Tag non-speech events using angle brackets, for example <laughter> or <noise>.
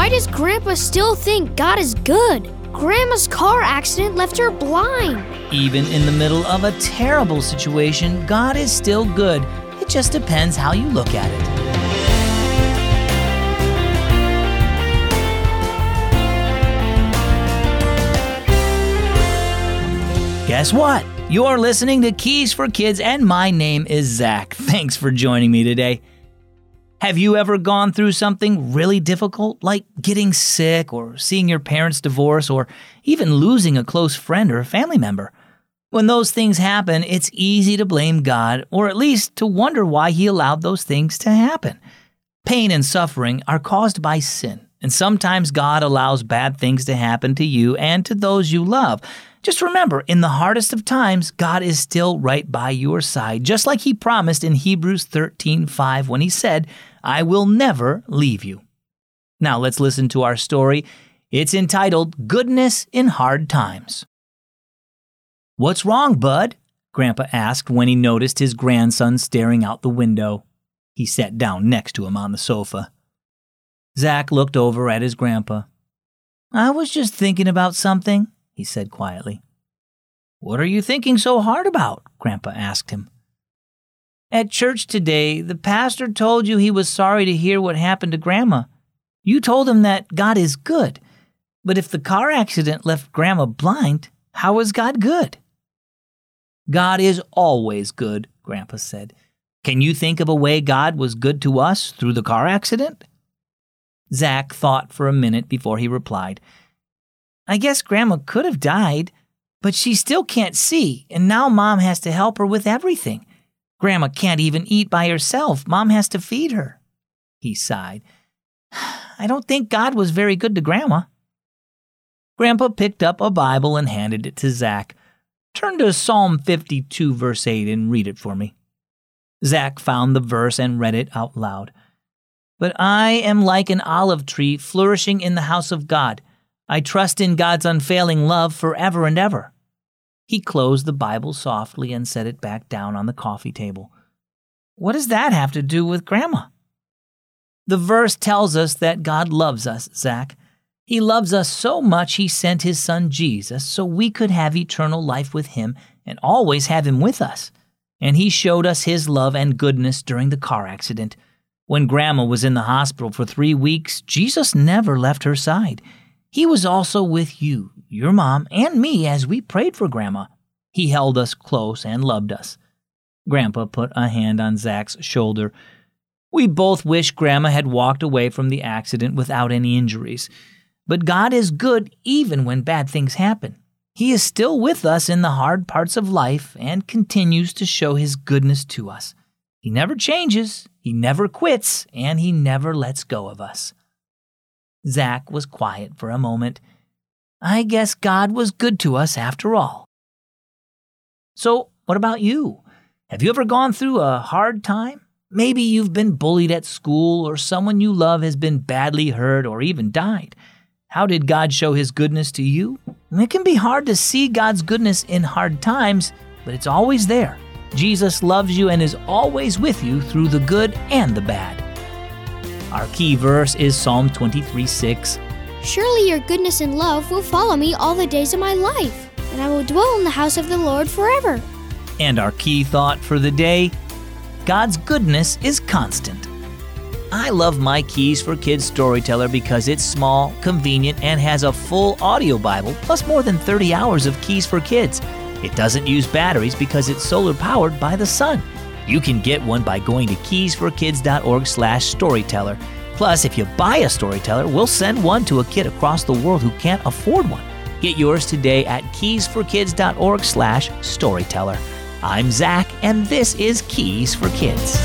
Why does Grandpa still think God is good? Grandma's car accident left her blind. Even in the middle of a terrible situation, God is still good. It just depends how you look at it. Guess what? You're listening to Keys for Kids, and my name is Zach. Thanks for joining me today. Have you ever gone through something really difficult, like getting sick, or seeing your parents divorce, or even losing a close friend or a family member? When those things happen, it's easy to blame God, or at least to wonder why He allowed those things to happen. Pain and suffering are caused by sin, and sometimes God allows bad things to happen to you and to those you love. Just remember, in the hardest of times, God is still right by your side, just like he promised in Hebrews 13:5 when he said, "I will never leave you." Now let's listen to our story. It's entitled Goodness in Hard Times. What's wrong, Bud? Grandpa asked when he noticed his grandson staring out the window. He sat down next to him on the sofa. Zach looked over at his grandpa. I was just thinking about something, he said quietly. What are you thinking so hard about? Grandpa asked him. At church today, the pastor told you he was sorry to hear what happened to Grandma. You told him that God is good. But if the car accident left Grandma blind, how is God good? God is always good, Grandpa said. Can you think of a way God was good to us through the car accident? Zach thought for a minute before he replied. I guess Grandma could have died, but she still can't see, and now Mom has to help her with everything. Grandma can't even eat by herself. Mom has to feed her. He sighed. <sighs> I don't think God was very good to Grandma. Grandpa picked up a Bible and handed it to Zach. Turn to Psalm 52, verse 8, and read it for me. Zach found the verse and read it out loud. But I am like an olive tree flourishing in the house of God. I trust in God's unfailing love forever and ever. He closed the Bible softly and set it back down on the coffee table. What does that have to do with Grandma? The verse tells us that God loves us, Zach. He loves us so much he sent his son Jesus so we could have eternal life with him and always have him with us. And he showed us his love and goodness during the car accident. When Grandma was in the hospital for three weeks, Jesus never left her side. He was also with you, your mom, and me as we prayed for Grandma. He held us close and loved us. Grandpa put a hand on Zach's shoulder. We both wish Grandma had walked away from the accident without any injuries. But God is good even when bad things happen. He is still with us in the hard parts of life and continues to show His goodness to us. He never changes, He never quits, and He never lets go of us. Zach was quiet for a moment. I guess God was good to us after all. So, what about you? Have you ever gone through a hard time? Maybe you've been bullied at school, or someone you love has been badly hurt or even died. How did God show His goodness to you? It can be hard to see God's goodness in hard times, but it's always there. Jesus loves you and is always with you through the good and the bad. Our key verse is Psalm 23 6. Surely your goodness and love will follow me all the days of my life, and I will dwell in the house of the Lord forever. And our key thought for the day God's goodness is constant. I love my Keys for Kids storyteller because it's small, convenient, and has a full audio Bible plus more than 30 hours of Keys for Kids. It doesn't use batteries because it's solar powered by the sun. You can get one by going to keysforkids.org/storyteller. Plus, if you buy a storyteller, we'll send one to a kid across the world who can't afford one. Get yours today at keysforkids.org/storyteller. I'm Zach, and this is Keys for Kids.